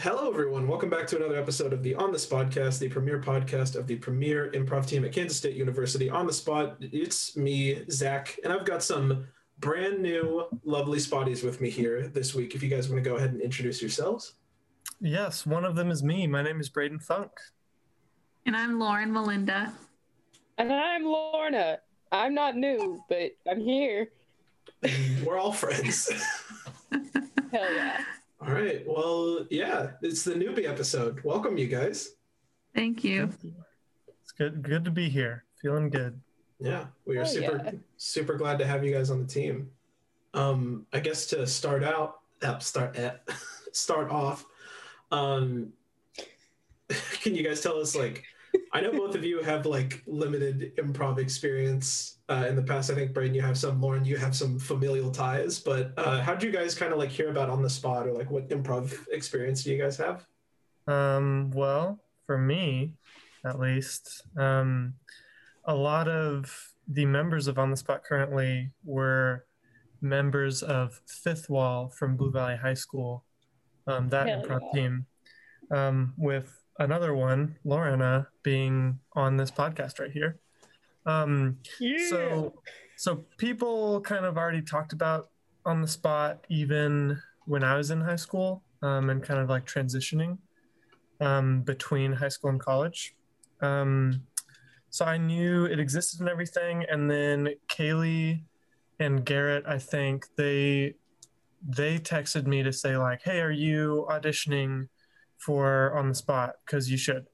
Hello, everyone. Welcome back to another episode of the On the Spodcast, the premier podcast of the premier improv team at Kansas State University. On the Spot, it's me, Zach, and I've got some brand new, lovely spotties with me here this week. If you guys want to go ahead and introduce yourselves. Yes, one of them is me. My name is Braden Funk. And I'm Lauren Melinda. And I'm Lorna. I'm not new, but I'm here. We're all friends. Hell yeah. All right. Well, yeah, it's the newbie episode. Welcome, you guys. Thank you. It's good good to be here. Feeling good. Yeah, we are Oh, super yeah. super glad to have you guys on the team. Um, I guess to start out, uh, start at, start off. Um, can you guys tell us like? I know both of you have like limited improv experience uh, in the past. I think Braden, you have some. Lauren, you have some familial ties. But uh, how did you guys kind of like hear about on the spot, or like what improv experience do you guys have? Um, well, for me, at least, um, a lot of the members of On the Spot currently were members of Fifth Wall from Blue Valley High School, um, that Hell improv yeah. team, um, with another one, Lorna, being on this podcast right here. Um, Yeah. So, so people kind of already talked about on the spot, even when I was in high school, um, and kind of like transitioning um, between high school and college. Um, so I knew it existed and everything, and then Kaylee and Garrett, I think they they texted me to say like, "Hey, are you auditioning for on the spot? Because you should."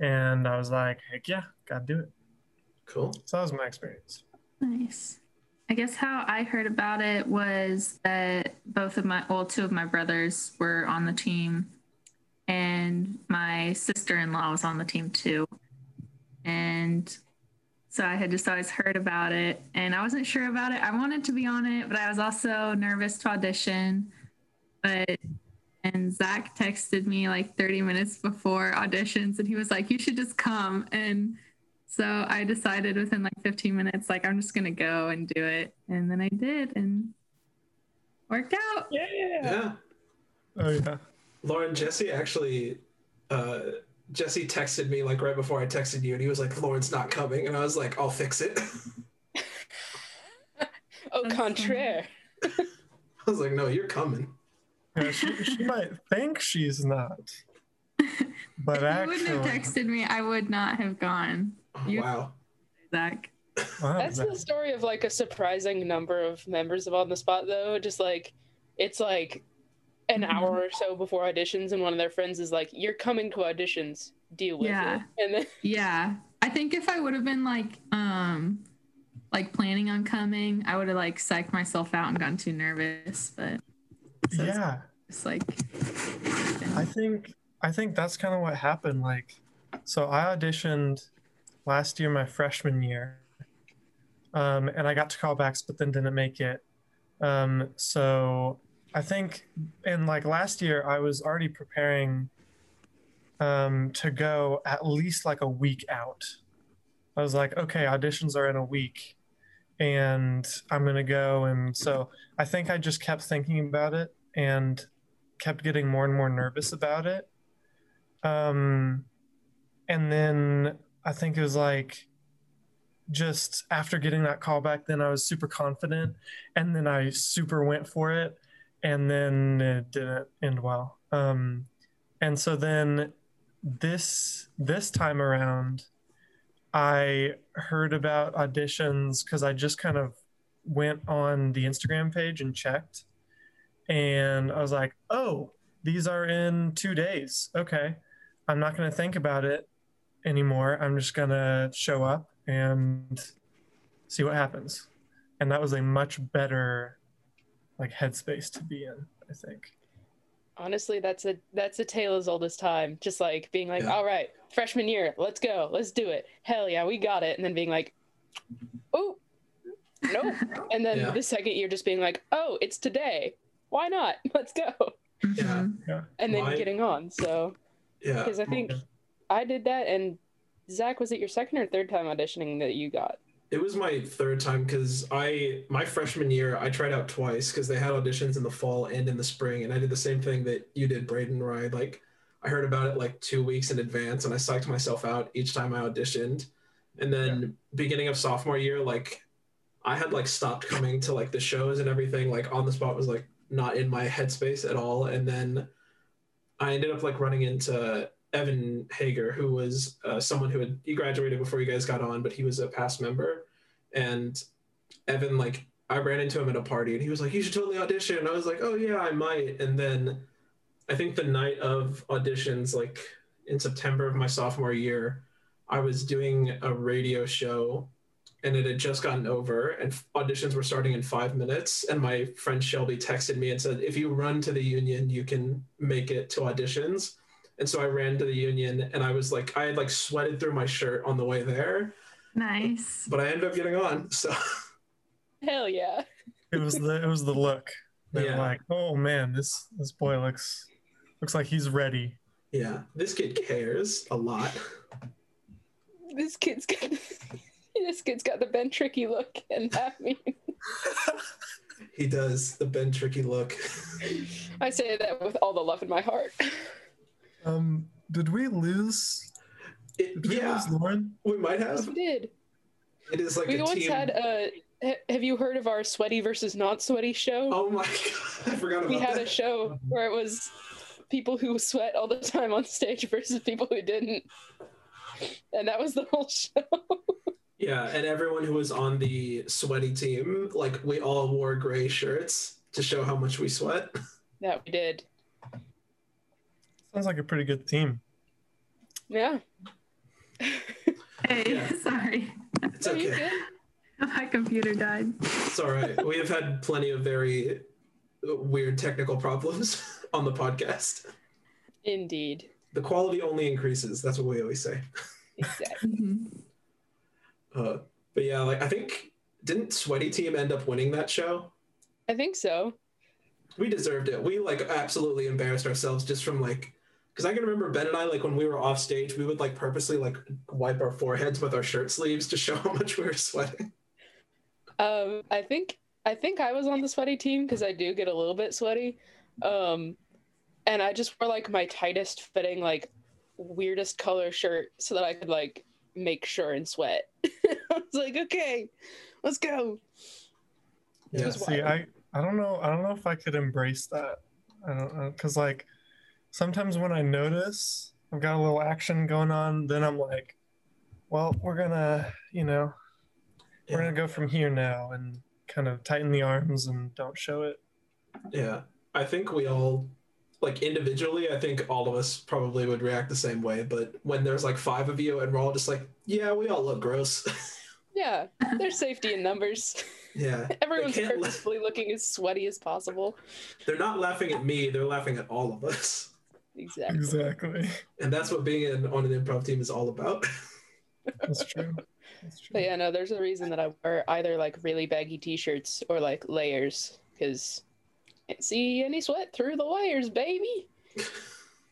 And I was like, "Heck yeah, gotta do it." Cool. So that was my experience. Nice. I guess how I heard about it was that both of my, well, two of my brothers were on the team, and my sister in law was on the team too. And so I had just always heard about it, and I wasn't sure about it. I wanted to be on it, but I was also nervous to audition. But and Zach texted me like 30 minutes before auditions, and he was like, "You should just come." And so I decided within like 15 minutes, like I'm just gonna go and do it, and then I did, and worked out. yeah. Yeah. Oh yeah. Lauren, Jesse actually, uh, Jesse texted me like right before I texted you, and he was like, "Lauren's not coming," and I was like, "I'll fix it." Au contraire. I was like, "No, you're coming." Yeah, she, she might think she's not, but if you wouldn't have texted me, I would not have gone. You- wow. Zach. wow, That's that- the story of like a surprising number of members of On the Spot, though. Just like, it's like an Mhm. hour or so before auditions, and one of their friends is like, You're coming to auditions, deal with Yeah. it. And then, Yeah, I think if I would have been like, um, like planning on coming, I would have like psyched myself out and gotten too nervous. But so it's yeah. just like, I think I think that's kind of what happened. Like, so I auditioned last year, my freshman year, um, and I got to callbacks, but then didn't make it. Um, so I think, and like last year, I was already preparing um, to go at least like a week out. I was like, okay, auditions are in a week, and I'm gonna go. And so I think I just kept thinking about it and kept getting more and more nervous about it. Um, and then I think it was like just after getting that call back, then I was super confident, and then I super went for it, and then it didn't end well. Um, and so then this this time around, I heard about auditions because I just kind of went on the Instagram page and checked, and I was like, oh, these are in two days. Okay. I'm not going to think about it anymore. I'm just going to show up and see what happens. And that was a much better like headspace to be in, I think. Honestly, that's a that's a tale as old as time. Just like being like, Yeah. All right, freshman year, let's go, let's do it. Hell yeah, we got it. And then being like, Oh, nope. And then Yeah. the second year, just being like, Oh, it's today. Why not? Let's go. Yeah. Mhm. And then Why- getting on. So, Yeah. because I think I did that, and Zach, was it your second or third time auditioning that you got? It was my third time because I my freshman year I tried out twice because they had auditions in the fall and in the spring, and I did the same thing that you did, Braden. Where I like I heard about it like two weeks in advance, and I psyched myself out each time I auditioned. And then beginning of sophomore year, like I had like stopped coming to like the shows and everything. Like on the spot was like not in my headspace at all. And then I ended up like running into Evan Hager, who was uh, someone who had he graduated before you guys got on, but he was a past member. And Evan, like, I ran into him at a party, and he was like, "You should totally audition." And I was like, "Oh yeah, I might." And then I think the night of auditions, like in September of my sophomore year, I was doing a radio show and it had just gotten over and auditions were starting in five minutes and my friend shelby texted me and said if you run to the union you can make it to auditions and so i ran to the union and i was like i had like sweated through my shirt on the way there Nice. but i ended up getting on so Hell yeah. It was the it was the look. They Yeah. were like, oh man, this this boy looks looks like he's ready. yeah this kid cares a lot This kid's got this kid's got the Ben Tricky look and that mean he does the ben tricky look I say that with all the love in my heart. Um, did we lose? It- Did we yeah lose Lauren? we might Yes, have we did. it is like we a once team had uh ha- have you heard of our sweaty versus not sweaty show? oh my god i forgot about we had that a show where it was people who sweat all the time on stage versus people who didn't. And that was the whole show. Yeah, and everyone who was on the sweaty team, like we all wore gray shirts to show how much we sweat. that we did. Sounds like a pretty good team. Yeah. Hey, Yeah. sorry. It's No, you're okay. good. My computer died. It's all right. We have had plenty of very weird technical problems on the podcast. Indeed. The quality only increases. That's what we always say. Exactly. Mhm. Uh, but yeah, like I think didn't Sweaty Team end up winning that show? I think so. We deserved it. We like absolutely embarrassed ourselves just from like because I can remember Ben and I like when we were off stage, we would like purposely like wipe our foreheads with our shirt sleeves to show how much we were sweating. Um, I think I think I was on the sweaty team because I do get a little bit sweaty. Um, and I just wore like my tightest fitting, like weirdest color shirt so that I could like make sure and sweat. I was like, okay, let's go. Yeah. See. I I don't know. I don't know if I could embrace that. I don't know because like sometimes when I notice I've got a little action going on, then I'm like, well, we're gonna, you know, we're gonna go from here now and kind of tighten the arms and don't show it. Yeah, I think we all, like individually, I think all of us probably would react the same way. But when there's like five of you and we're all just like, yeah, we all look gross. Yeah, there's safety in numbers. yeah, Everyone's can't let- purposefully looking as sweaty as possible. they're not laughing at me; they're laughing at all of us. Exactly. Exactly. And that's what being in, on an improv team is all about. That's true. That's true. But yeah, no, there's a reason that I wear either like really baggy t-shirts or like layers because can't see any sweat through the layers, baby.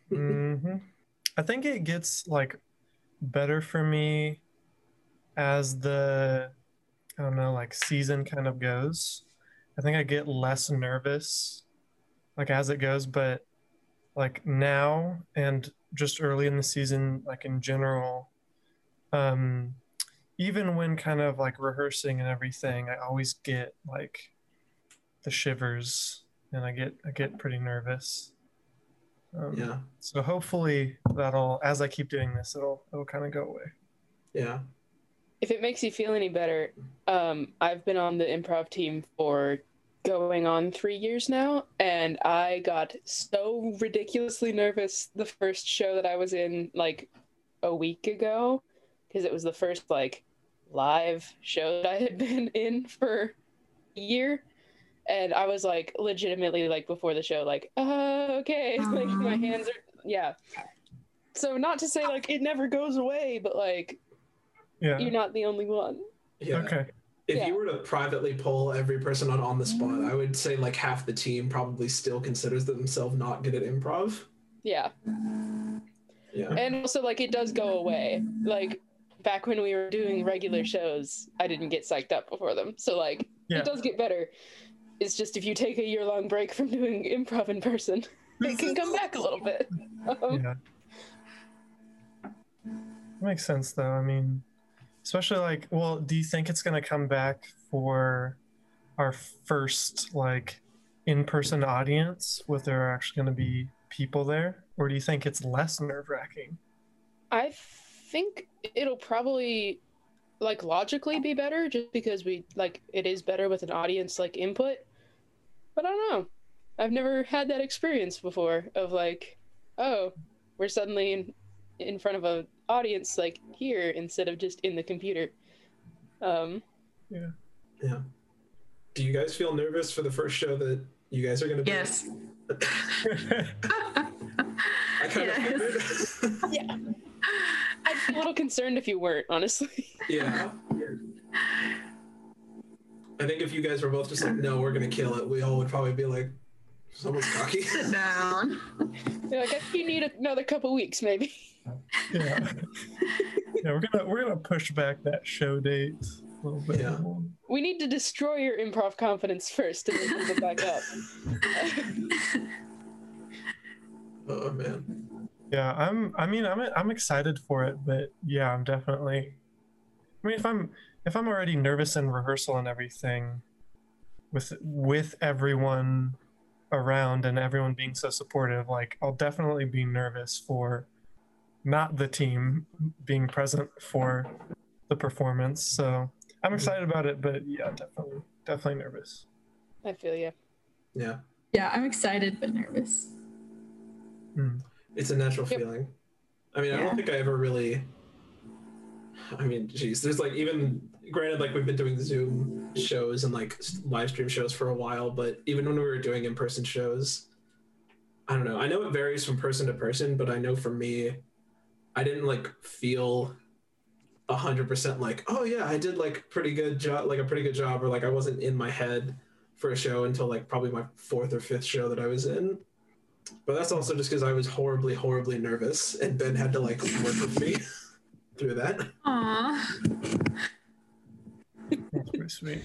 hmm I think it gets like better for me as the I don't know like season kind of goes. I think I get less nervous like as it goes, but like now and just early in the season, like in general, um, even when kind of like rehearsing and everything, I always get like the shivers and I get I get pretty nervous. Um, yeah, so hopefully that'll, as I keep doing this, it'll it'll kind of go away. yeah, If it makes you feel any better, um, I've been on the improv team for going on three years now, and I got so ridiculously nervous the first show that I was in like a week ago because it was the first like live show that I had been in for a year. And I was like legitimately like before the show, like, uh, okay. like my hands are yeah. So not to say like it never goes away, but like Yeah. you're not the only one. yeah. Okay. If Yeah. you were to privately poll every person on on the spot, I would say like half the team probably still considers themselves not good at improv. Yeah. Yeah, And also like it does go away. Like back when we were doing regular shows, I didn't get psyched up before them. So like Yeah. it does get better. It's just if you take a year long break from doing improv in person, it can come back a little bit. Um, yeah. Makes sense though. I mean, especially like, well, do you think it's gonna come back for our first like in-person audience? With there are actually gonna be people there, or do you think it's less nerve-wracking? I think it'll probably like logically be better just because we like it is better with an audience like input. But I don't know. I've never had that experience before of like, oh, we're suddenly in in front of an audience like here instead of just in the computer. Um Yeah. Do you guys feel nervous for the first show that you guys are going to do? Yes. I kind Yes. of figured. yeah. I'd be a little concerned if you weren't, honestly. yeah. I think if you guys were both just like, no, we're going to kill it, we all would probably be like, someone's cocky. Sit down. You're like, I think you need another couple weeks, maybe. Yeah. yeah, we're gonna we're gonna push back that show date a little bit. Yeah. We need to destroy your improv confidence first and then build it back up. oh, man. Yeah, I'm. I mean, I'm. I'm excited for it, but yeah, I'm definitely. I mean, if I'm if I'm already nervous in rehearsal and everything, with with everyone around and everyone being so supportive, like I'll definitely be nervous for not the team being present for the performance. So I'm excited about it, but yeah, definitely, definitely nervous. I feel you. Yeah. Yeah, I'm excited but nervous. Mm. It's a natural Yep. feeling. I mean, I don't think I ever really. I mean, geez, there's like even granted, like we've been doing Zoom shows and like live stream shows for a while, but even when we were doing in person shows, I don't know. I know it varies from person to person, but I know for me, I didn't like feel a hundred percent like, oh yeah, I did like pretty good job, like a pretty good job, or like I wasn't in my head for a show until like probably my fourth or fifth show that I was in. But that's also just because I was horribly, horribly nervous, and Ben had to like work with me through that. Aw. That's pretty sweet.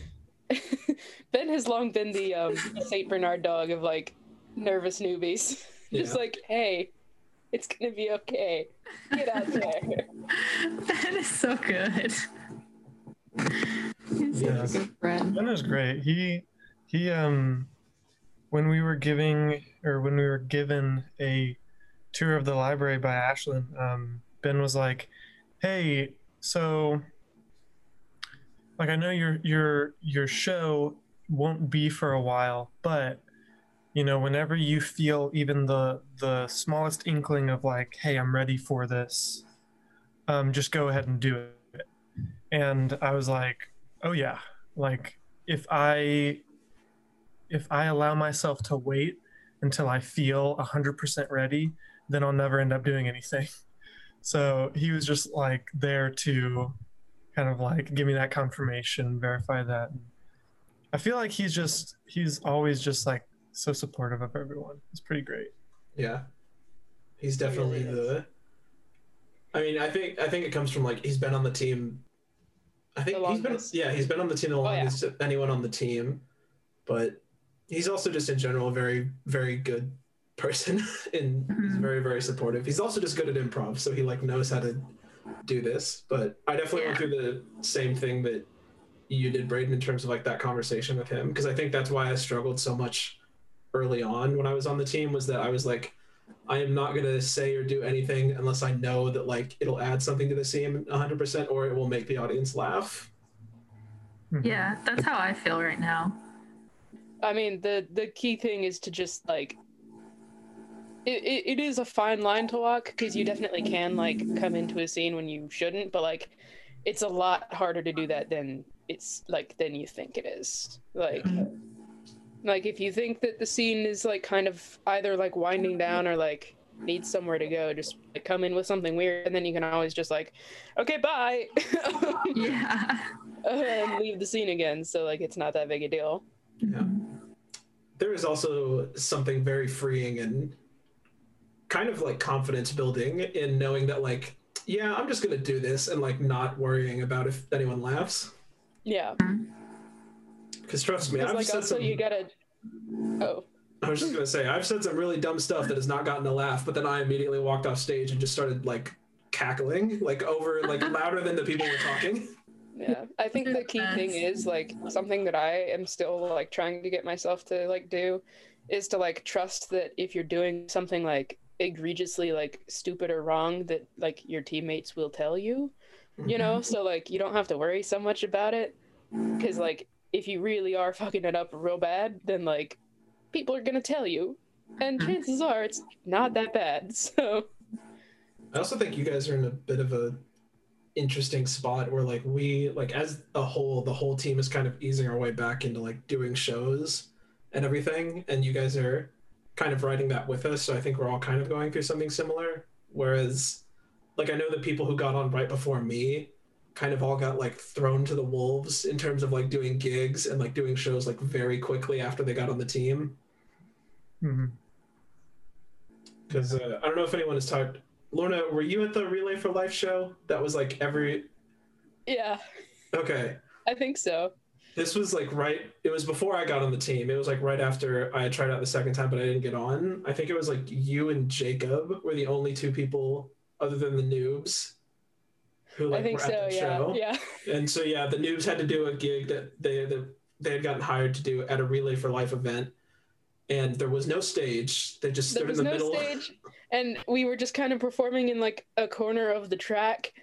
Ben has long been the um, Saint Bernard dog of like nervous newbies. Just Yeah. like, hey, it's gonna be okay. Get out there. That is so good. He's Yeah. such a good friend. Ben is great. He he um when we were giving or when we were given a tour of the library by Ashlyn, um, Ben was like, "Hey, so like I know your your your show won't be for a while, but you know, whenever you feel even the the smallest inkling of like, hey, I'm ready for this, um, just go ahead and do it." And I was like, "Oh yeah, like if I if I allow myself to wait until I feel 100% ready, then I'll never end up doing anything." So he was just like there to kind of like give me that confirmation, verify that. I feel like he's just he's always just like so supportive of everyone. It's pretty great. Yeah, he's definitely really the. I mean, I think I think it comes from like he's been on the team. I think he's been yeah he's been on the team the Oh, yeah. anyone on the team, but he's also just in general a very very good person and he's Mhm. very very supportive. He's also just good at improv, so he like knows how to do this. But I definitely went through the same thing that you did, Braden, in terms of like that conversation with him, because I think that's why I struggled so much early on when I was on the team was that I was like, I am not gonna say or do anything unless I know that like it'll add something to the scene 100% or it will make the audience laugh. Mhm. Yeah, that's how I feel right now. I mean, the the key thing is to just like. It, it, it is a fine line to walk because you definitely can like come into a scene when you shouldn't, but like, it's a lot harder to do that than it's like than you think it is. Like, like if you think that the scene is like kind of either like winding down or like needs somewhere to go, just like, come in with something weird, and then you can always just like, okay, bye, Yeah. and leave the scene again. So like, it's not that big a deal. Yeah. There is also something very freeing and kind of like confidence building in knowing that like yeah, I'm just gonna do this and like not worrying about if anyone laughs. Yeah. Mm-hmm. Because trust me, I've like said also some. you gotta. Oh. I was just gonna say I've said some really dumb stuff that has not gotten a laugh, but then I immediately walked off stage and just started like cackling, like over like louder than the people were talking. Yeah, I think the key thing is like something that I am still like trying to get myself to like do is to like trust that if you're doing something like egregiously like stupid or wrong that like your teammates will tell you, you mm-hmm. know? So like you don't have to worry so much about it cuz like if you really are fucking it up real bad, then like people are going to tell you. And hmm. chances are it's not that bad. So I also think you guys are in a bit of a interesting spot where like we like as a whole the whole team is kind of easing our way back into like doing shows and everything and you guys are kind of riding that with us so i think we're all kind of going through something similar whereas like i know the people who got on right before me kind of all got like thrown to the wolves in terms of like doing gigs and like doing shows like very quickly after they got on the team Mhm. because uh, I don't know if anyone has talked. Lorna, were you at the Relay for Life show? That was like every. yeah, Okay, I think so. this was like right. It was before I got on the team. It was like right after I had tried out the second time, but I didn't get on. I think it was like you and Jacob were the only two people other than the noobs who like I think were at so, the yeah. show. Yeah. And so yeah, the noobs had to do a gig that they that they had gotten hired to do at a Relay for Life event, and there was no stage. They just there was in the no middle. stage and we were just kind of performing in like a corner of the track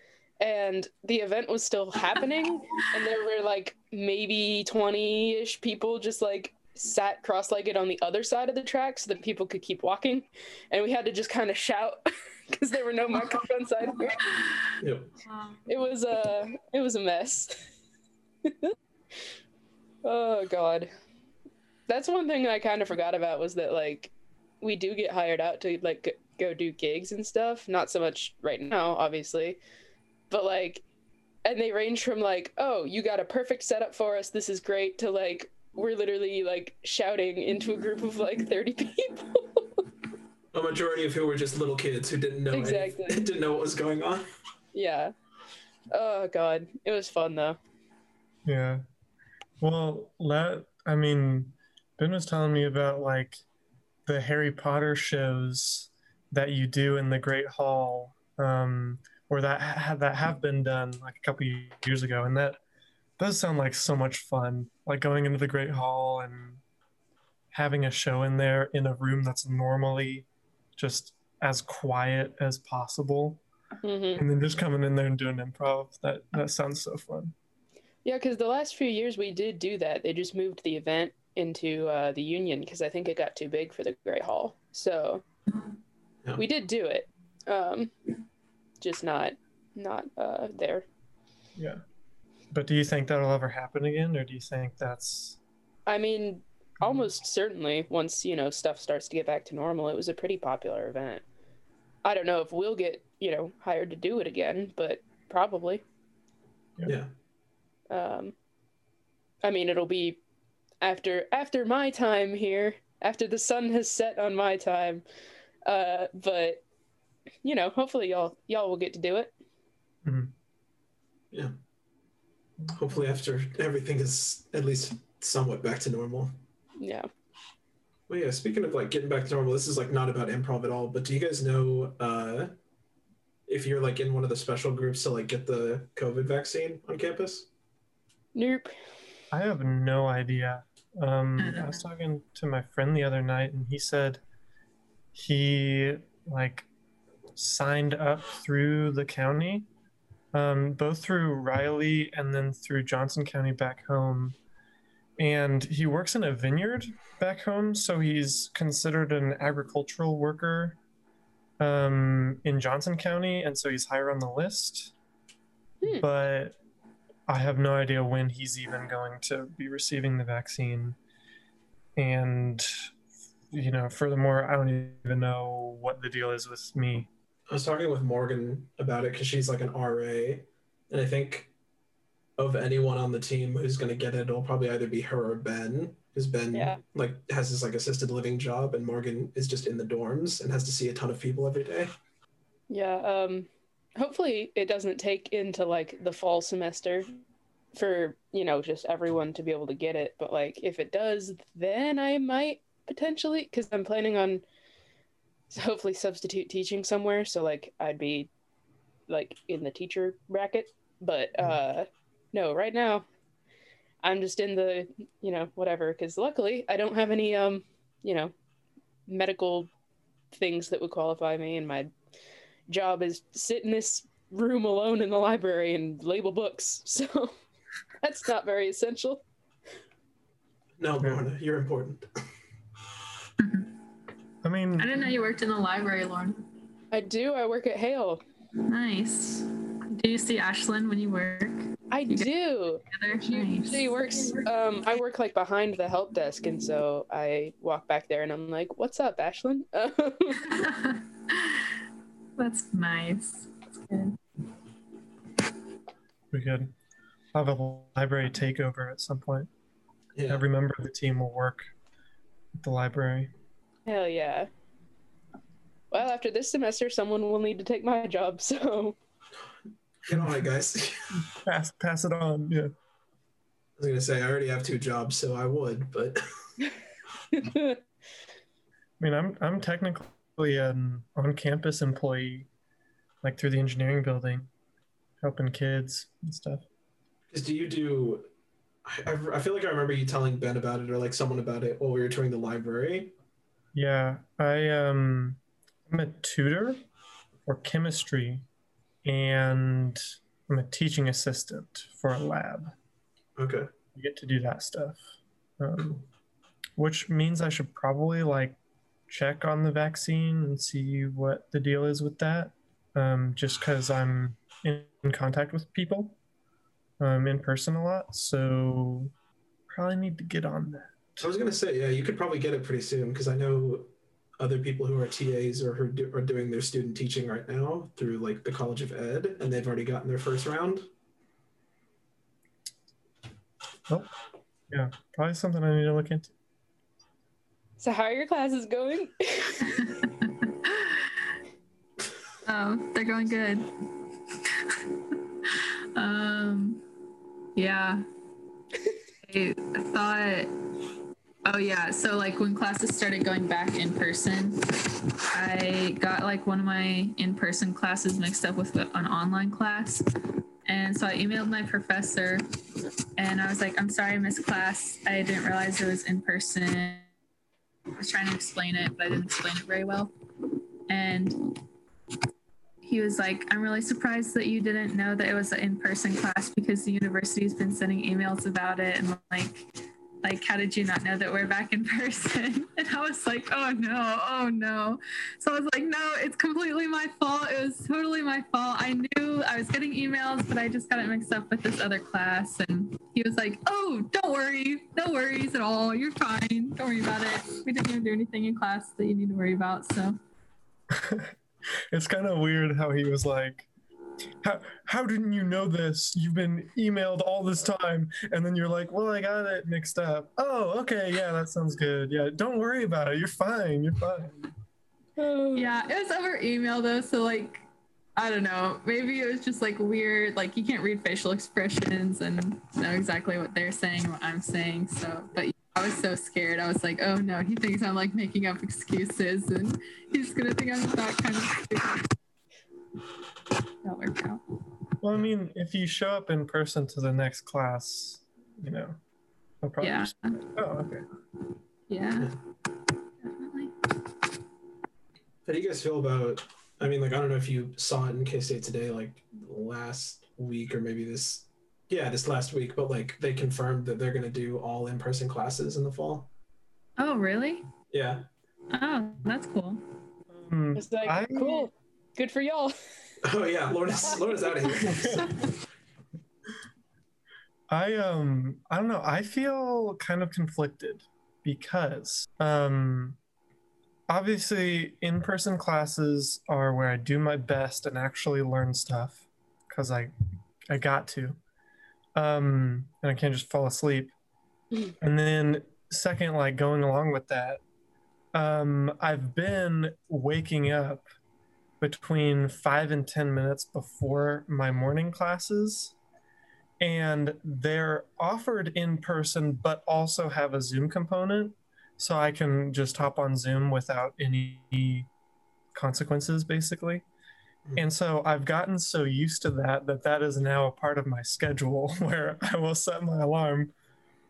and the event was still happening and there were like maybe 20ish people just like sat cross-legged on the other side of the track so that people could keep walking and we had to just kind of shout because there were no microphones either Yep. it was a it was a mess. Oh god. That's one thing i kind of forgot about was that like we do get hired out to like go do gigs and stuff. Not so much right now obviously. But like and they range from like oh you got a perfect setup for us. This is great to like we're literally like shouting into a group of like 30 people A majority of who were just little kids who didn't know any- Exactly. didn't know what was going on. yeah oh god it was fun though Yeah. Well, that I mean, Ben was telling me about like the Harry Potter shows that you do in the Great Hall, um, or that ha- that have been done like a couple years ago, and that does sound like so much fun. Like going into the Great Hall and having a show in there in a room that's normally just as quiet as possible, hmm and then just coming in there and doing improv. That that sounds so fun. Yeah, because the last few years we did do that. They just moved the event into uh, the Union because I think it got too big for the Great Hall. So Yeah. we did do it, um, just not not uh, there. Yeah. But do you think that'll ever happen again, or do you think that's I mean, almost certainly once you know stuff starts to get back to normal. It was a pretty popular event. I don't know if we'll get you know hired to do it again, but probably. Yeah. Um, I mean, it'll be after after my time here, after the sun has set on my time. Uh, but you know, hopefully y'all y'all will get to do it. Yeah. Hopefully, after everything is at least somewhat back to normal. Yeah. Well, yeah. Speaking of like getting back to normal, this is like not about improv at all. But do you guys know uh, if you're like in one of the special groups to like get the COVID vaccine on campus? Nope. I have no idea. Um, I was talking to my friend the other night, and he said he like signed up through the county, um, both through Riley and then through Johnson County back home. And he works in a vineyard back home, so he's considered an agricultural worker um, in Johnson County, and so he's higher on the list. Hmm. But I have no idea when he's even going to be receiving the vaccine. And, you know, furthermore, I don't even know what the deal is with me. I was talking with Morgan about it because she's like an RA, and I think of anyone on the team who's going to get it, it'll probably either be her or Ben, because Ben Yeah. like has this like assisted living job, and Morgan is just in the dorms and has to see a ton of people every day. Yeah. Um, hopefully it doesn't take into like the fall semester for you know just everyone to be able to get it but like if it does then i might potentially because i'm planning on hopefully substitute teaching somewhere so like i'd be like in the teacher bracket but uh no right now i'm just in the you know whatever because luckily i don't have any um you know medical things that would qualify me and my job is sit in this room alone in the library and label books so that's not very essential No, Lorna, you're important. I mean, I didn't know you worked in the library, Lauren. i do i work at hale Nice. Do you see Ashlyn when you work i You do? She, Nice. she works. Um, I work like behind the help desk, and so I walk back there, and I'm like, "What's up, Ashlyn?" That's nice. That's good. we could have a library takeover at some point. Yeah. Every member of the team will work at the library. Hell yeah. Well, after this semester, someone will need to take my job. So Get on it, guys. Pass, pass it on. Yeah. I was gonna say I already have two jobs, so I would, but I mean, I'm I'm technically an on-campus employee, like through the engineering building, helping kids and stuff. Because do you do? I, I feel like I remember you telling Ben about it or like someone about it while we were touring the library. Yeah, I um, I'm a tutor for chemistry, and I'm a teaching assistant for a lab. Okay. I get to do that stuff, um, which means I should probably like check on the vaccine and see what the deal is with that. Um, just because I'm in, in contact with people um, in person a lot, so probably need to get on that. So I was gonna say, yeah, you could probably get it pretty soon because I know other people who are TAs or who do, are doing their student teaching right now through like the College of Ed, and they've already gotten their first round. Oh, yeah, probably something I need to look into. so how are your classes going? oh, they're going good. um, yeah. I thought. Oh yeah, so like when classes started going back in person, I got like one of my in-person classes mixed up with an online class. And so I emailed my professor and I was like, I'm sorry I missed class. I didn't realize it was in person. I was trying to explain it, but I didn't explain it very well. And he was like, I'm really surprised that you didn't know that it was an in-person class because the university's been sending emails about it and like like how did you not know that we're back in person? And i was like oh no oh no. So i was like no it's completely my fault. It was totally my fault. I knew i was getting emails but i just got it mixed up with this other class. And he was like oh don't worry. No worries at all. You're fine. Don't worry about it. We didn't even do anything in class that you need to worry about so. It's kind of weird how he was like, how, how didn't you know this? You've been emailed all this time. And then you're like, well, I got it mixed up. Oh, okay. Yeah, that sounds good. Yeah, don't worry about it. You're fine. You're fine. Yeah, it was over email though, so like I don't know. Maybe it was just like weird, like you can't read facial expressions and know exactly what they're saying, what I'm saying. So, but I was so scared. I was like, oh no, he thinks I'm like making up excuses and he's gonna think I'm that kind of stupid. That worked out. Well, I mean, if you show up in person to the next class, you know, I'll probably Yeah. just, oh, okay. Yeah. Definitely. How do you guys feel about? I mean, like I don't know if you saw it in K State today, like last week or maybe this, yeah, this last week. But like they confirmed that they're gonna do all in-person classes in the fall. Oh, really? Yeah. Oh, that's cool. Um, It's like I- cool, good for y'all. Oh yeah, Lorna's Lorna's out of here. I um I don't know. I feel kind of conflicted because um obviously in-person classes are where I do my best and actually learn stuff cuz I I got to. Um and I can't just fall asleep. Mm. And then second like going along with that um I've been waking up between five and 10 minutes before my morning classes. And they're offered in person, but also have a Zoom component. So I can just hop on Zoom without any consequences, basically. Hmm. And so I've gotten so used to that that that is now a part of my schedule where I will set my alarm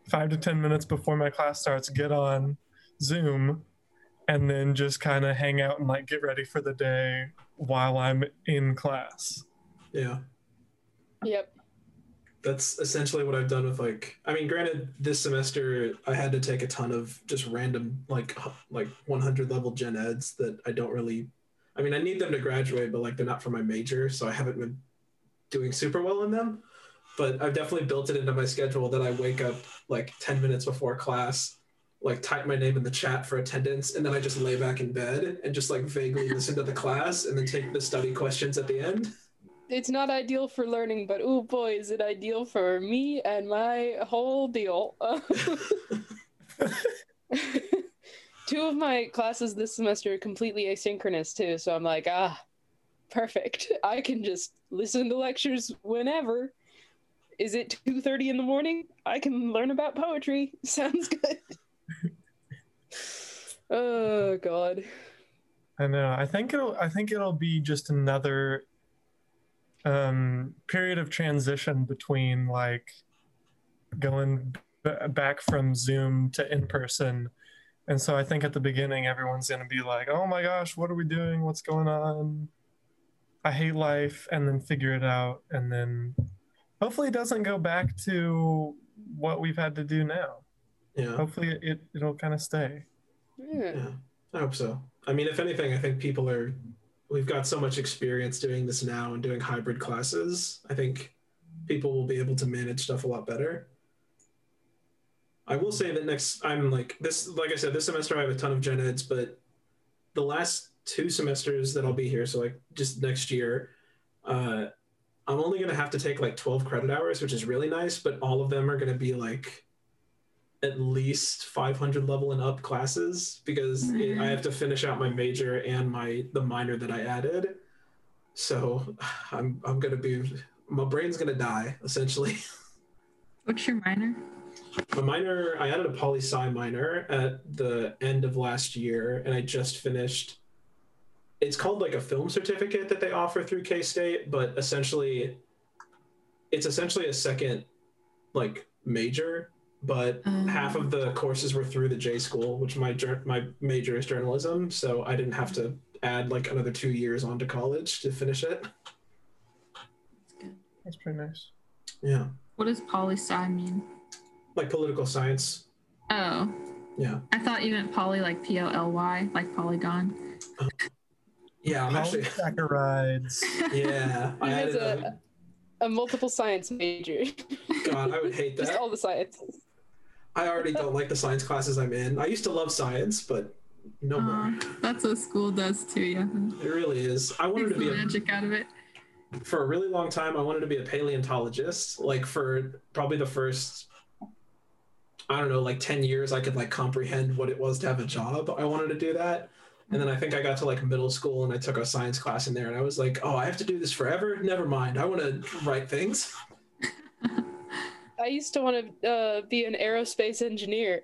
five to 10 minutes before my class starts, get on Zoom, and then just kind of hang out and like get ready for the day while I'm in class. Yeah. Yep. That's essentially what I've done with like I mean granted this semester I had to take a ton of just random like like 100 level gen eds that I don't really I mean I need them to graduate but like they're not for my major so I haven't been doing super well in them but I've definitely built it into my schedule that I wake up like 10 minutes before class like type my name in the chat for attendance and then I just lay back in bed and just like vaguely listen to the class and then take the study questions at the end. It's not ideal for learning, but oh boy, is it ideal for me and my whole deal. Two of my classes this semester are completely asynchronous too, so I'm like, ah, perfect. I can just listen to lectures whenever. Is it 2:30 in the morning? I can learn about poetry. Sounds good. oh god. I know. I think it'll. I think it'll be just another um, period of transition between like going b- back from Zoom to in person, and so I think at the beginning everyone's gonna be like, "Oh my gosh, what are we doing? What's going on? I hate life," and then figure it out, and then hopefully it doesn't go back to what we've had to do now. Yeah. Hopefully it it'll kind of stay. Yeah. Yeah, I hope so. I mean, if anything, I think people are, we've got so much experience doing this now and doing hybrid classes. I think people will be able to manage stuff a lot better. I will say that next, I'm like, this, like I said, this semester I have a ton of gen eds, but the last two semesters that I'll be here, so like just next year, uh, I'm only going to have to take like 12 credit hours, which is really nice, but all of them are going to be like, at least 500 level and up classes because it, I have to finish out my major and my the minor that I added. So I'm I'm gonna be my brain's gonna die essentially. What's your minor? My minor I added a poli sci minor at the end of last year and I just finished. It's called like a film certificate that they offer through K State, but essentially, it's essentially a second like major but Um. half of the courses were through the J school, which my jour- my major is journalism, so I didn't have to add like another two years onto college to finish it. That's good. That's pretty nice. Yeah, What does poli sci mean? like political science. Oh, Yeah, I thought you meant poly like P O L Y, like polygon. yeah. I'm actually Polysaccharides. yeah. I He has added a, a, a multiple science major. God, I would hate that. Just that. all the sciences. I already don't like the science classes I'm in. I used to love science, but no more. That's what school does too, yeah. It really is. I wanted Takes to the be a magic out of it. for a really long time i wanted to be a paleontologist like for probably the first i don't know like 10 years i could like comprehend what it was to have a job i wanted to do that and then i think i got to like middle school and i took a science class in there and i was like oh i have to do this forever never mind i want to write things I used to want to uh, be an aerospace engineer.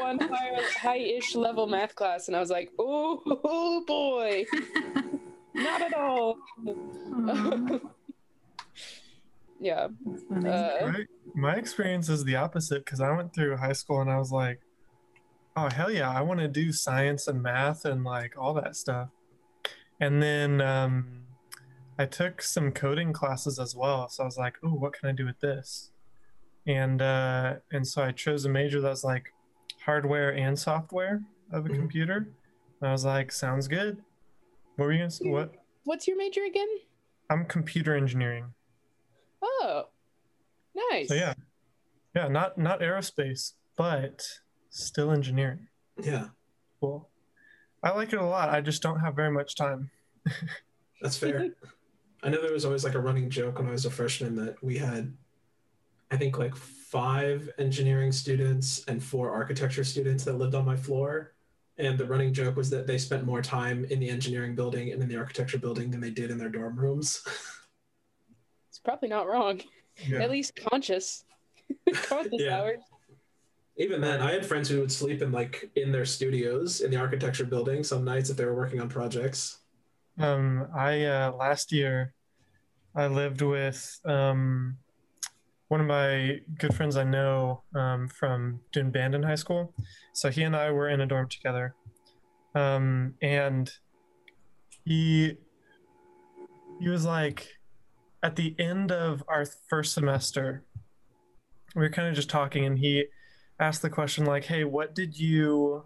One high, high-ish level math class, and I was like, oh, oh boy, not at all. Yeah. Uh, Right? My experience is the opposite because I went through high school and I was like, oh, hell yeah, I want to do science and math and like all that stuff. And then um, I took some coding classes as well. So I was like, oh, what can I do with this? And uh, and so I chose a major that was like hardware and software of a Mhm. computer. And I was like, sounds good. What were you gonna say? What? What's your major again? I'm computer engineering. Oh, nice. So yeah, yeah, not not aerospace, but still engineering. yeah Cool. I like it a lot. I just don't have very much time. that's fair i know there was always like a running joke when i was a freshman that we had i think like five engineering students and four architecture students that lived on my floor and the running joke was that they spent more time in the engineering building and in the architecture building than they did in their dorm rooms. It's probably not wrong. Yeah. At least conscious. conscious Yeah. hours. Even then, I had friends who would sleep in like in their studios in the architecture building some nights if they were working on projects. Um, I uh, last year, I lived with um, one of my good friends I know um, from doing high school. So he and I were in a dorm together, um, and he he was like at the end of our first semester, we were kind of just talking, and he asked the question like, "Hey, what did you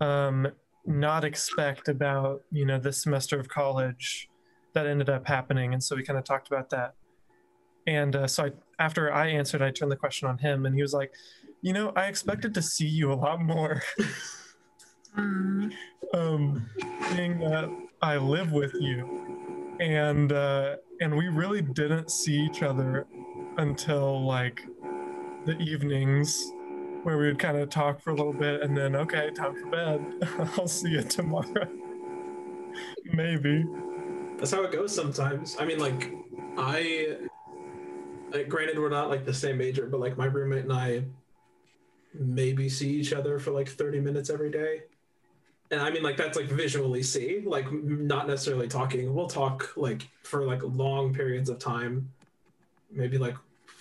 um, not expect about you know this semester of college that ended up happening?" And so we kind of talked about that. And uh, so I, after I answered, I turned the question on him, and he was like, "You know, I expected to see you a lot more." Um, being that I live with you, and uh, and we really didn't see each other until like the evenings, where we would kind of talk for a little bit, and then okay, time for bed. I'll see you tomorrow. Maybe. That's how it goes sometimes. I mean, like, I, like, granted, we're not like the same major, but like my roommate and I maybe see each other for like 30 minutes every day. And I mean, like, that's like visually see, like, not necessarily talking. We'll talk like for like long periods of time, maybe like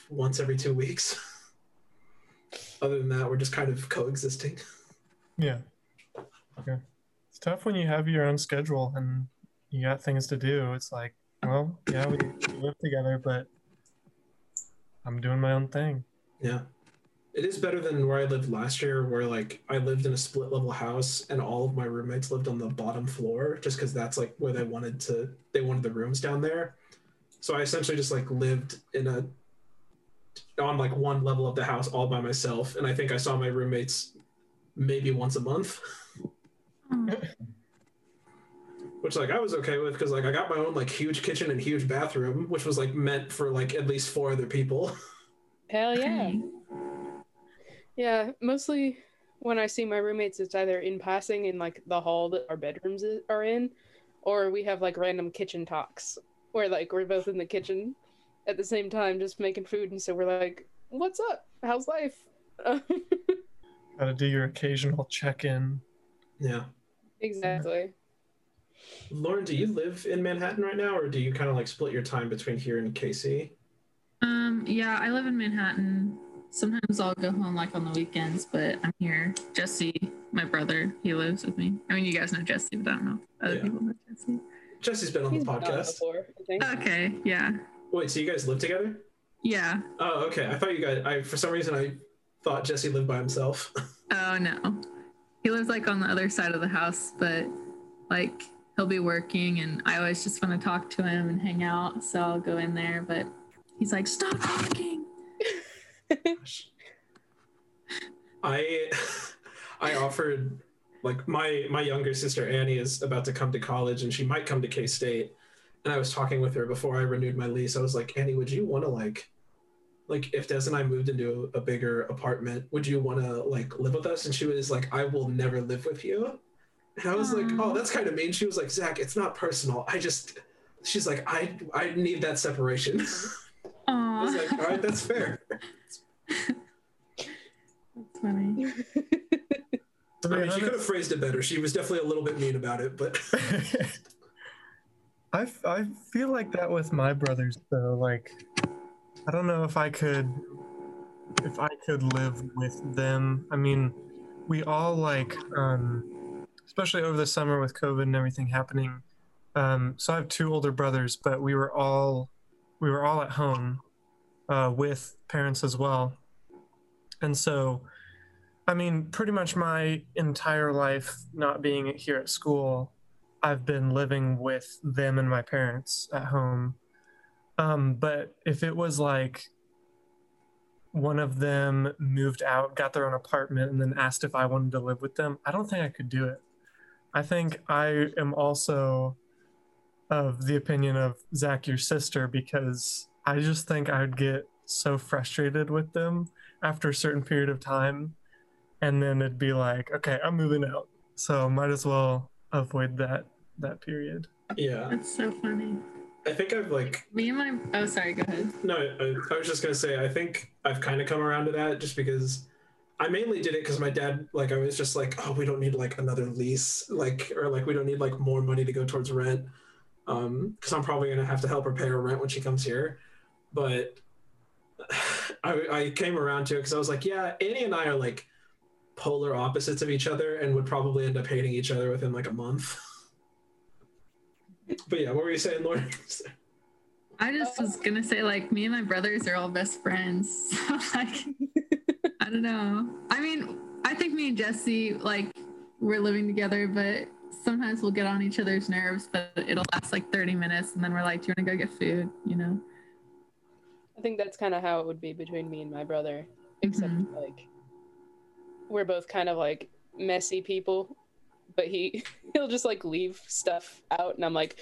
once every two weeks. Other than that, we're just kind of coexisting. Yeah. Okay. It's tough when you have your own schedule and you got things to do. It's like, well, yeah, we, we live together, but I'm doing my own thing. Yeah. It is better than where I lived last year, where like I lived in a split level house and all of my roommates lived on the bottom floor just because that's like where they wanted to, they wanted the rooms down there. So I essentially just like lived in a, on like one level of the house all by myself. And I think I saw my roommates maybe once a month, oh, which like I was okay with because like I got my own like huge kitchen and huge bathroom, which was like meant for like at least four other people. Hell yeah. Yeah, mostly when I see my roommates, it's either in passing in like the hall that our bedrooms i- are in, or we have like random kitchen talks where like we're both in the kitchen at the same time just making food, and so we're like, "What's up? How's life?" Gotta do your occasional check in. yeah. exactly. Lauren, do you live in Manhattan right now, or do you kind of like split your time between here and KC? Um, yeah, I live in Manhattan. Sometimes I'll go home like on the weekends, but I'm here. Jesse, my brother, he lives with me. I mean, you guys know Jesse, but I don't know other Yeah. people know Jesse. Jesse's been on He's the been on podcast. before, Okay, yeah, Wait, so you guys live together? yeah. Oh, okay. I thought you guys. I for some reason I thought Jesse lived by himself. Oh no, he lives like on the other side of the house, but like he'll be working, and I always just want to talk to him and hang out, so I'll go in there. But he's like, "Stop talking." I I offered like my my younger sister Annie is about to come to college and she might come to K State, and I was talking with her before I renewed my lease. I was like, Annie, would you want to like like if Des and I moved into a bigger apartment, would you want to like live with us? And she was like, I will never live with you. And I was like, oh, that's kind of mean. She was like, Zach, it's not personal. I just, she's like, I I need that separation. I was Aw, like, all right, that's fair. that's funny. I mean, she could have phrased it better. She was definitely a little bit mean about it, but I, I feel like that with my brothers though. Like, I don't know if I could, if I could live with them. I mean, we all like, um, especially over the summer with COVID and everything happening. Um, so I have two older brothers, but we were all, we were all at home, uh, with parents as well. And so, I mean, pretty much my entire life not being here at school, I've been living with them and my parents at home. Um, but if it was like one of them moved out, got their own apartment, and then asked if I wanted to live with them, I don't think I could do it. I think I am also of the opinion of Zach, your sister, because I just think I would get so frustrated with them after a certain period of time. And then it'd be like, okay, I'm moving out. so might as well avoid that that period. Yeah, That's so funny. I think I've like Me and my oh sorry, go ahead. no. I, I was just gonna say I think I've kind of come around to that just because I mainly did it because my dad like I was just like oh we don't need like another lease like or like we don't need like more money to go towards rent um because I'm probably gonna have to help her pay her rent when she comes here, but I I came around to it because I was like yeah Annie and I are like polar opposites of each other and would probably end up hating each other within like a month. but yeah, what were you saying, Lauren? I just was gonna say like me and my brothers are all best friends. So like I don't know. I mean, I think me and Jesse like we're living together, but sometimes we'll get on each other's nerves, but it'll last like 30 minutes and then we're like, Do you wanna go get food? You know? I think that's kind of how it would be between me and my brother, except Mhm. like we're both kind of like messy people, but he he'll just like leave stuff out, and I'm like,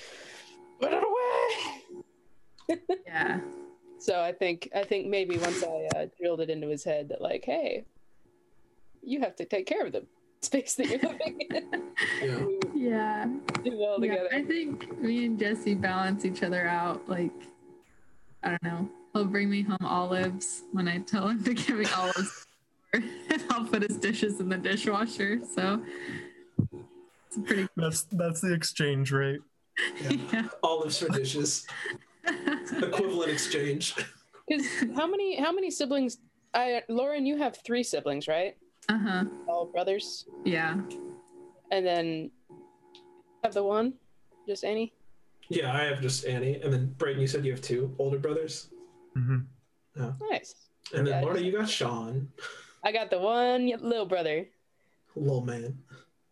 put it away. Yeah. So I think I think maybe once I uh, drilled it into his head that like, hey, you have to take care of the space that you're living in. Yeah. we Yeah. do well Yeah, together. I think me and Jesse balance each other out. Like, I don't know. He'll bring me home olives when I tell him to give me olives, and I'll put his dishes in the dishwasher. So it's a pretty. That's that's the exchange rate. Yeah. Olives for dishes. Equivalent exchange. Because how many how many siblings? I Lauren, you have three siblings, right? Uh huh. All brothers, Yeah. and then have the one, just Annie. Yeah, I have just Annie, and then Braden. You said you have two older brothers, Mm-hmm. Nice. and then Yeah, Lorna, just- you got Sean, I got the one little brother. little man.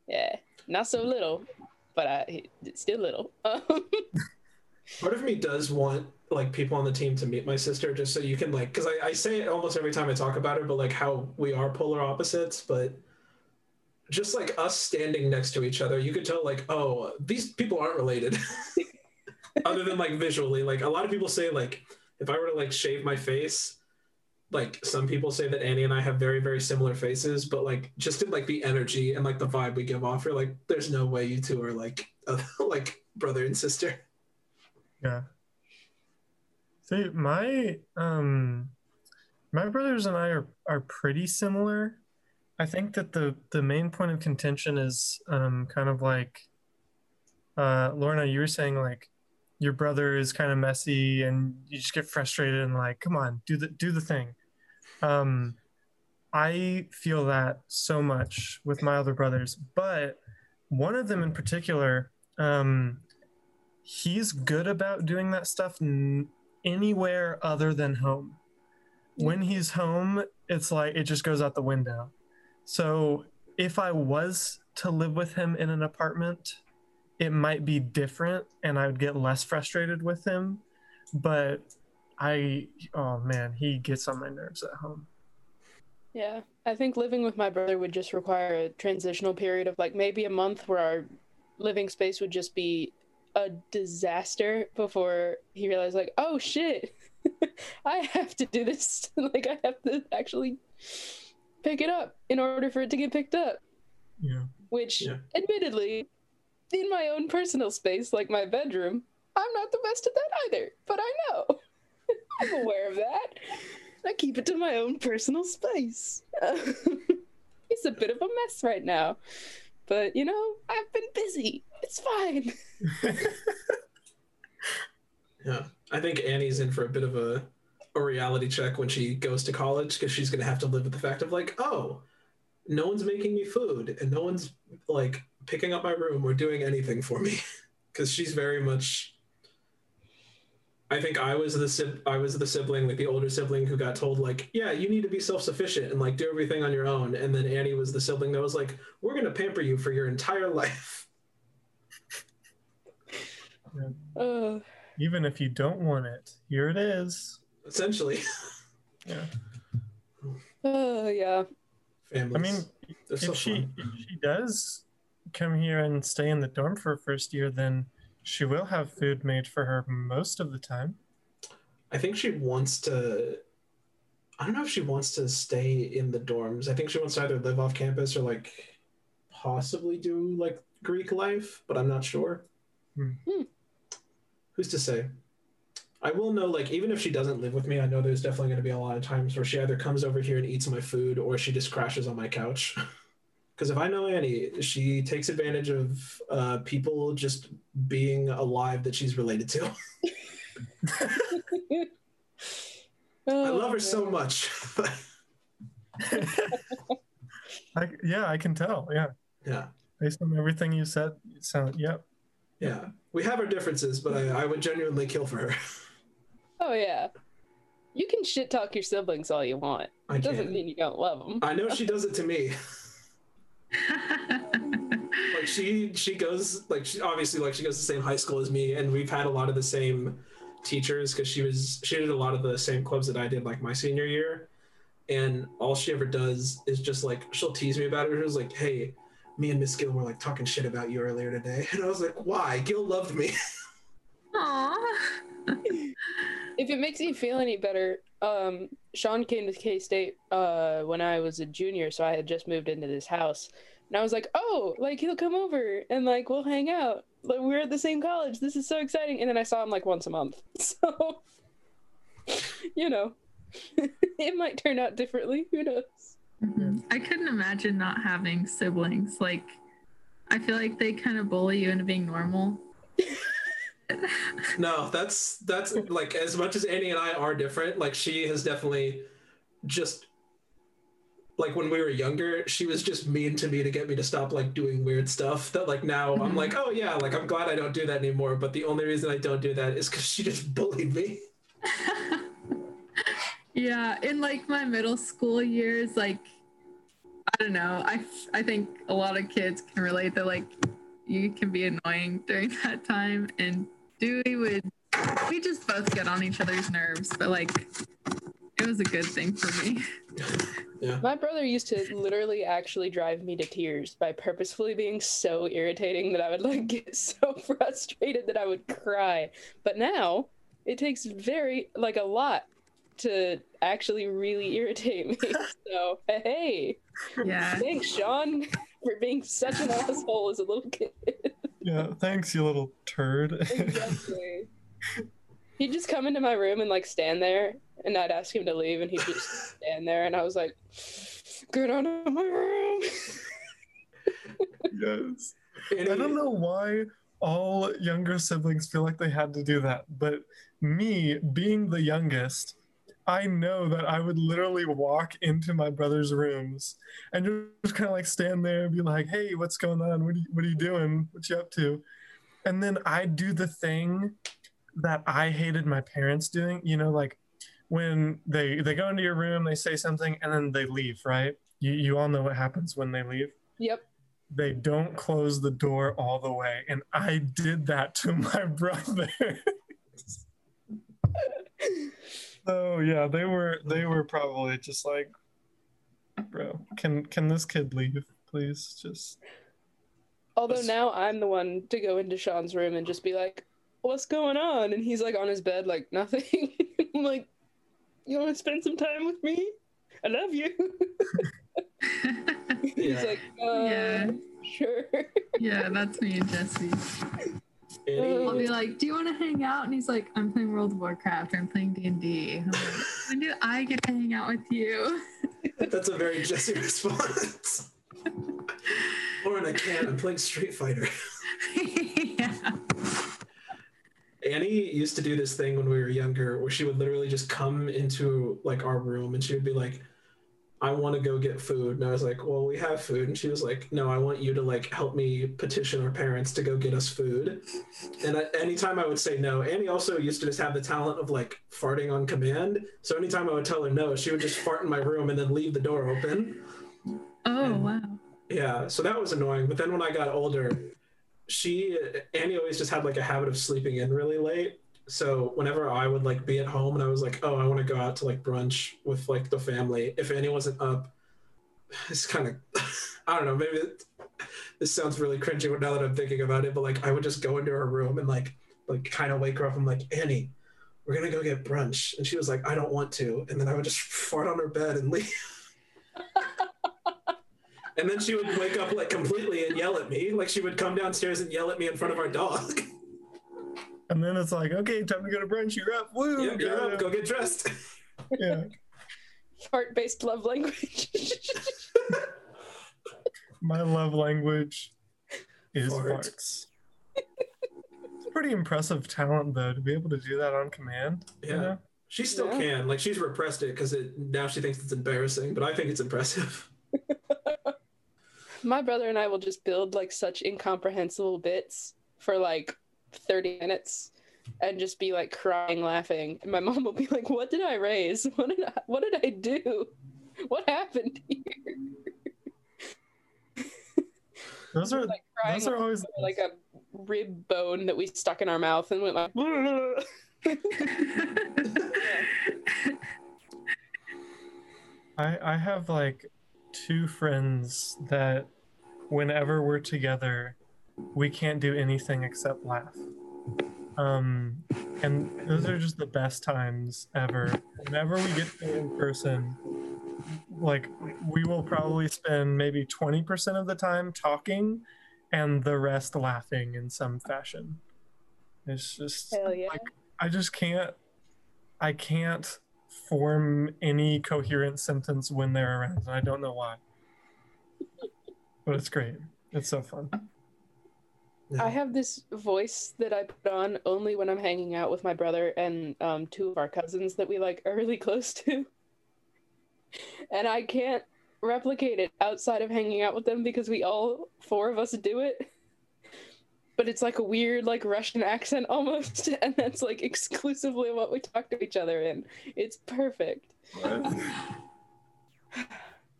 Yeah, not so little, but I still little. Part of me does want like people on the team to meet my sister, just so you can like, because I, I say it almost every time I talk about her, but like how we are polar opposites, but just like us standing next to each other, you could tell like, oh, these people aren't related. Other than like visually, like a lot of people say like, if I were to like shave my face, like some people say that Annie and I have very very similar faces, but like just in like the energy and like the vibe we give off, you're like, there's no way you two are like like brother and sister. Yeah. My um my brothers and I are are pretty similar. I think that the the main point of contention is um kind of like uh Lorna, you were saying like your brother is kind of messy and you just get frustrated and like, come on, do the do the thing. Um I feel that so much with my other brothers, but one of them in particular, um, he's good about doing that stuff n- anywhere other than home. When he's home, it's like it just goes out the window. So if I was to live with him in an apartment, it might be different and I would get less frustrated with him. But I, oh man, he gets on my nerves at home. yeah, I think living with my brother would just require a transitional period of like maybe a month where our living space would just be a disaster before he realized like, oh shit, I have to do this. like I have to actually pick it up in order for it to get picked up. Yeah. Which, Yeah. admittedly, in my own personal space, like my bedroom, I'm not the best at that either. But I know. I'm aware of that. I keep it to my own personal space. it's a bit of a mess right now. But, you know, I've been busy. It's fine. Yeah, I think Annie's in for a bit of a a reality check when she goes to college because she's gonna have to live with the fact of like, oh, no one's making me food and no one's like picking up my room or doing anything for me because she's very much. I think I was the sib- I was the sibling, like the older sibling, who got told like, yeah, you need to be self sufficient and like do everything on your own. And then Annie was the sibling that was like, we're gonna pamper you for your entire life. Uh, Even if you don't want it, here it is. Essentially, Yeah. uh, yeah. families. I mean, they're so if she fun. if she does come here and stay in the dorm for her first year, then she will have food made for her most of the time. I think she wants to. I don't know if she wants to stay in the dorms. I think she wants to either live off campus or like possibly do like Greek life, but I'm not sure. Hmm. Hmm. Who's to say? I will know, like, even if she doesn't live with me, I know there's definitely going to be a lot of times where she either comes over here and eats my food or she just crashes on my couch. Because if I know Annie, she takes advantage of uh, people just being alive that she's related to. I love her so much. I, yeah, I can tell. Yeah, yeah. based on everything you said, it sound. Yep. Yeah. We have our differences, but I, I would genuinely kill for her. Oh yeah. You can shit talk your siblings all you want. I It doesn't can. mean you don't love them. I know she does it to me. Like she she goes like she obviously like she goes to the same high school as me and we've had a lot of the same teachers because she was she did a lot of the same clubs that I did like my senior year. And all she ever does is just like she'll tease me about it. She was like hey me and Miss Gill were like talking shit about you earlier today. And I was like why? Gill loved me. Aw. If it makes you feel any better, um, Sean came to K State uh, when I was a junior, so I had just moved into this house, and I was like, "Oh, like he'll come over and like we'll hang out. Like we're at the same college. This is so exciting!" And then I saw him like once a month, so you know, it might turn out differently. Who knows? Mhm. I couldn't imagine not having siblings. Like, I feel like they kind of bully you into being normal. No, that's that's like as much as Annie and I are different, like she has definitely just like when we were younger, she was just mean to me to get me to stop like doing weird stuff. That like now I'm Mhm. like, oh yeah, like I'm glad I don't do that anymore. But the only reason I don't do that is because she just bullied me. yeah, in like my middle school years, like I don't know, I I think a lot of kids can relate that like you can be annoying during that time, and Dewey would we just both get on each other's nerves, but like it was a good thing for me. Yeah. My brother used to literally actually drive me to tears by purposefully being so irritating that I would like get so frustrated that I would cry. But now it takes very like a lot to actually really irritate me. So hey, Yeah. thanks Sean for being such an asshole as a little kid. Yeah. Thanks, you little turd. exactly. He'd just come into my room and like stand there, and I'd ask him to leave, and he'd just stand there, and I was like, "Get out of my room!" yes. Annie, I don't know why all younger siblings feel like they had to do that, but me being the youngest, I know that I would literally walk into my brother's rooms and just kind of like stand there and be like, "Hey, what's going on? What are you, what are you doing? What you up to?" And then I do the thing that I hated my parents doing. You know, like when they they go into your room, they say something, and then they leave. Right? You you all know what happens when they leave Yep. they don't close the door all the way and i did that to my brother so yeah they were they were probably just like bro can can this kid leave please just Although That's- now I'm the one to go into Sean's room and just be like, "What's going on?" And he's like on his bed, like nothing. I'm like, "You want to spend some time with me? I love you." he's Yeah. like, uh, Yeah. "Sure." yeah, that's me and Jesse. I'll be like, "Do you want to hang out?" And he's like, "I'm playing World of Warcraft. or I'm playing D and D." When do I get to hang out with you? that's a very Jesse response. Lauren, I can't. I'm playing Street Fighter. yeah. Annie used to do this thing when we were younger where she would literally just come into like our room and she would be like, I want to go get food. And I was like, Well, we have food. And she was like, No, I want you to like help me petition our parents to go get us food. And I, anytime I would say no, Annie also used to just have the talent of like farting on command. So anytime I would tell her no, she would just fart in my room and then leave the door open. Oh And- wow. Yeah, so that was annoying. But then when I got older, she Annie always just had like a habit of sleeping in really late. So whenever I would like be at home and I was like, oh, I want to go out to like brunch with like the family, if Annie wasn't up, it's kind of I don't know. Maybe it, this sounds really cringy now that I'm thinking about it, but like I would just go into her room and like like kind of wake her up. I'm like, Annie, we're gonna go get brunch, and she was like, I don't want to, and then I would just fart on her bed and leave. And then she would wake up like completely and yell at me. Like she would come downstairs and yell at me in front of our dog. And then it's like, okay, time to go to brunch. You're up. Woo! Yep, you're up. Go get dressed. Yeah. Fart-based love language. My love language is Fart. farts. It's pretty impressive talent though to be able to do that on command. you Yeah. know? She still Yeah. can. Like she's repressed it because it now she thinks it's embarrassing, but I think it's impressive. My brother and I will just build like such incomprehensible bits for like 30 minutes and just be like crying laughing. And my mom will be like, "What did I raise? What did I, what did I do? What happened here?" Those are Like those are always like a rib bone that we stuck in our mouth and went like I I have like two friends that whenever we're together, we can't do anything except laugh. Um, and those are just the best times ever. Whenever we get together in person, like we will probably spend maybe twenty percent of the time talking, and the rest laughing in some fashion. It's just yeah. like I just can't I can't form any coherent sentence when they're around and I don't know why. But it's great. It's so fun. I have this voice that I put on only when I'm hanging out with my brother and um, two of our cousins that we like are really close to. And I can't replicate it outside of hanging out with them because we all four of us do it. But it's like a weird like Russian accent almost, and that's like exclusively what we talk to each other in. It's perfect.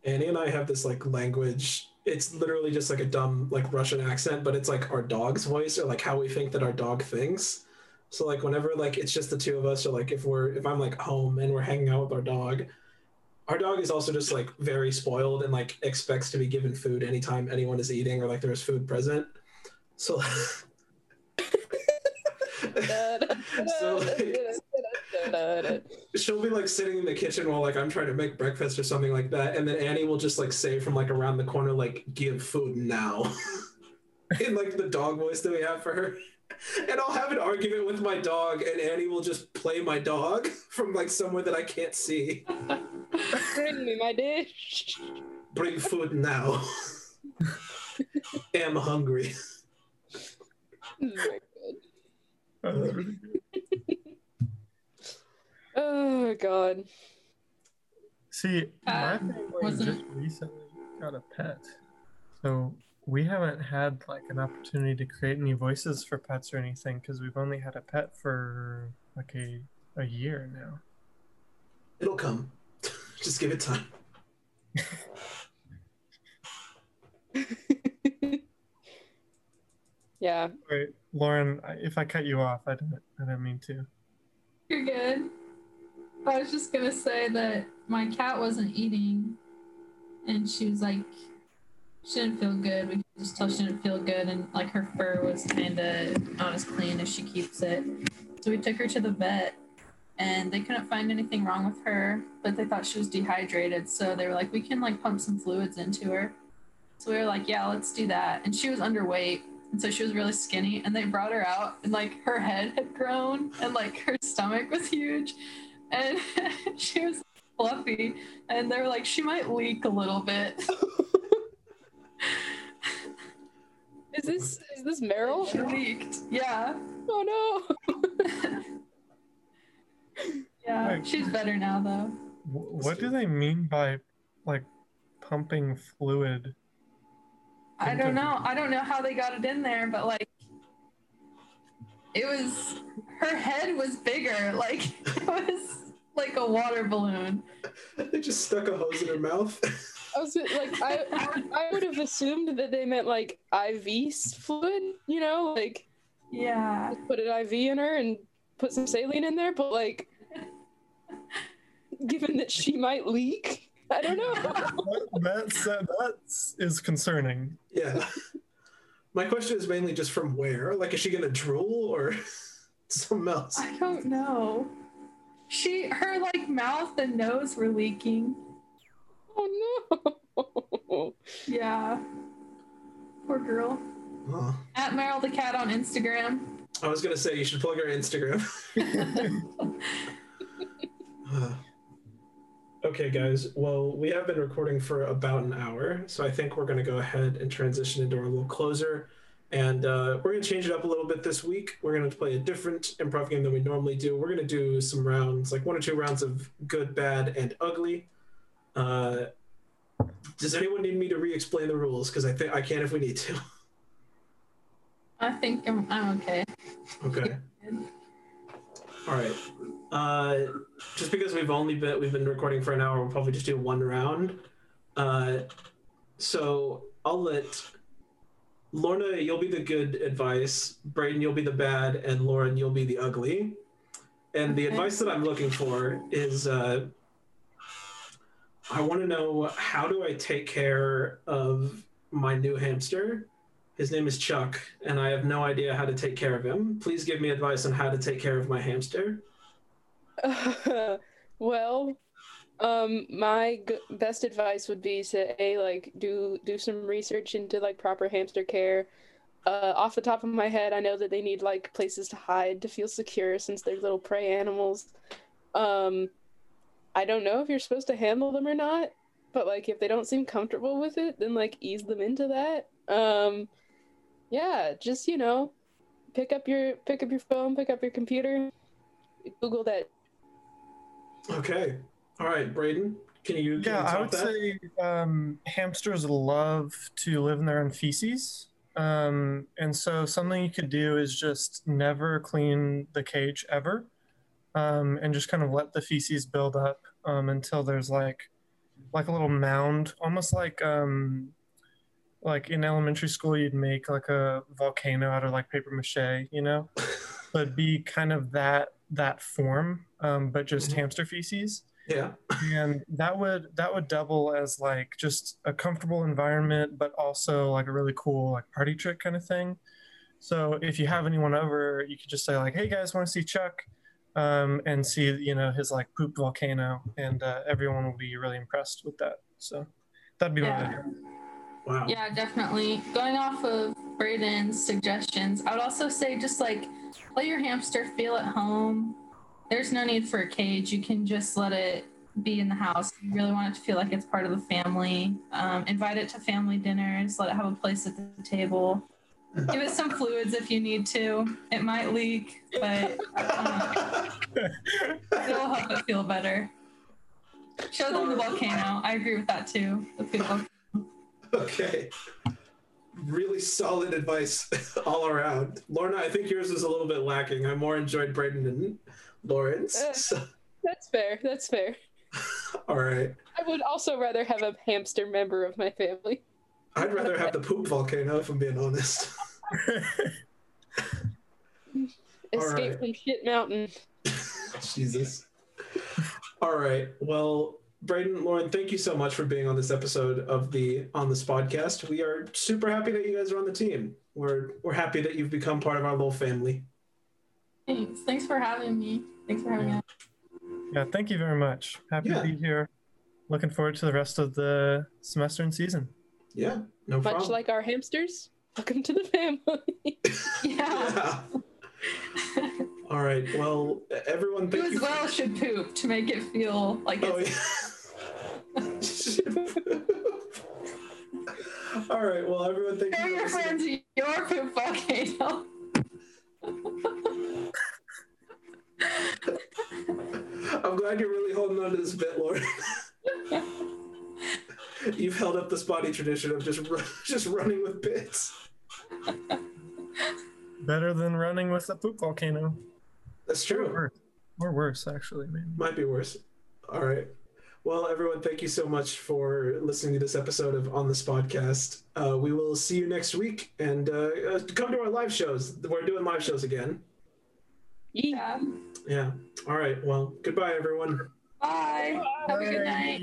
Annie and I have this like language. It's literally just like a dumb like Russian accent, but it's like our dog's voice or like how we think that our dog thinks. So like whenever like it's just the two of us, or like if we're if I'm like home and we're hanging out with our dog, our dog is also just like very spoiled and like expects to be given food anytime anyone is eating or like there's food present. So so like, she'll be like sitting in the kitchen while like I'm trying to make breakfast or something like that, and then Annie will just like say from like around the corner like "Give food now," in like the dog voice that we have for her. And I'll have an argument with my dog, and Annie will just play my dog from like somewhere that I can't see. Bring me my dish. Bring food now. Am hungry. This is very good. Oh, that's really good. Oh god. See, my Uh, family just recently got a pet. So we haven't had like an opportunity to create any voices for pets or anything because we've only had a pet for like a, a year now. It'll come. Just give it time. yeah. Wait, Lauren, if I cut you off, I didn't I didn't mean to. You're good. I was just gonna say that my cat wasn't eating, and she was like, she didn't feel good. We could just tell she didn't feel good, and like her fur was kind of not as clean as she keeps it. So we took her to the vet, and they couldn't find anything wrong with her, but they thought she was dehydrated. So they were like, we can like pump some fluids into her. So we were like, yeah, let's do that. And she was underweight. And so she was really skinny, and they brought her out, and like her head had grown, and like her stomach was huge, and she was fluffy. And they were like, she might leak a little bit. Is this is this Meryl? She leaked. Yeah. Oh no. Yeah. Right. She's better now, though. What do they mean by like pumping fluid? I don't know. I don't know how they got it in there, but like, it was her head was bigger. Like it was like a water balloon. They just stuck a hose in her mouth. I was like I I would have assumed that they meant like IV fluid, you know, like Yeah. put an IV in her and put some saline in there, but like given that she might leak, I don't know. That, that's uh, that's is concerning. yeah. My question is mainly just from where? Like, is she gonna drool or something else? I don't know. She, her like mouth and nose were leaking. Oh no. no. Yeah. Poor girl. Oh. At Meryl the cat on Instagram. I was gonna say you should plug her Instagram. Uh, okay, guys. Well, we have been recording for about an hour, so I think we're gonna go ahead and transition into our little closer. And uh, we're gonna change it up a little bit this week. We're gonna play a different improv game than we normally do. We're gonna do some rounds, like one or two rounds of good, bad, and ugly. Uh, does anyone need me to re-explain the rules? Because I think I can if we need to. I think I'm, I'm okay. Okay. All right. Uh, just because we've only been we've been recording for an hour, we'll probably just do one round. Uh, so I'll let Lorna, you'll be the good advice. Braden, you'll be the bad, and Lauren, you'll be the ugly. And the Okay. advice that I'm looking for is, uh, I want to know how do I take care of my new hamster. His name is Chuck, and I have no idea how to take care of him. Please give me advice on how to take care of my hamster. well, um, my g- best advice would be to a like do do some research into like proper hamster care. Uh, off the top of my head, I know that they need like places to hide to feel secure since they're little prey animals. Um, I don't know if you're supposed to handle them or not, but like if they don't seem comfortable with it, then like ease them into that. Um, yeah, just you know, pick up your pick up your phone, pick up your computer, Google that Okay. All right, Braden, can you, can Yeah, you I would that? say um, hamsters love to live in their own feces. Um, and so something you could do is just never clean the cage ever um, and just kind of let the feces build up um, until there's like like a little mound, almost like um, like in elementary school you'd make like a volcano out of like paper mache, you know, but be kind of that that form, um, but just Mhm. hamster feces Yeah. and that would that would double as like just a comfortable environment but also like a really cool like party trick kind of thing so if you have anyone over you could just say like hey guys want to see chuck um, and see you know his like poop volcano and uh, everyone will be really impressed with that so that'd be Yeah. my Wow. Yeah, definitely. Going off of Braden's suggestions, I would also say just like let your hamster feel at home. There's no need for a cage. You can just let it be in the house. You really want it to feel like it's part of the family. Um, invite it to family dinners. Let it have a place at the table. Give it some fluids if you need to. It might leak, but um, it'll help it feel better. Show them the volcano. I agree with that too. The poop volcano. Okay. Really solid advice all around. Lorna, I think yours is a little bit lacking. I more enjoyed Braden and Lauren's. Uh. So, That's fair. That's fair. all right. I would also rather have a hamster member of my family. I'd rather have the poop volcano if I'm being honest. Escape right. from shit mountain. Jesus. All right. Well, Braden, Lauren, thank you so much for being on this episode of the On This podcast. We are super happy that you guys are on the team. We're we're happy that you've become part of our little family. Thanks. Thanks for having me. Thanks for having me. yeah thank you very much happy Yeah. to be here looking forward to the rest of the semester and season Yeah, no Much problem. Much like our hamsters. Welcome to the family. Yeah. Yeah. All right. Well, everyone, You thank as you. well should poop to make it feel like Oh, it's yeah. All right. Well, everyone, thank Show you. for your friends your poop volcano. I'm glad you're really holding on to this bit, Lauren. You've held up the spotty tradition of just just running with bits. better than running with a poop volcano That's or true. worse, or worse actually maybe Might be worse. All right. Well, everyone, thank you so much for listening to this episode of On This Podcast. Uh, we will see you next week and uh, uh, come to our live shows. We're doing live shows again. Yeah. Yeah. All right. Well, goodbye, everyone. Bye. Have a good night.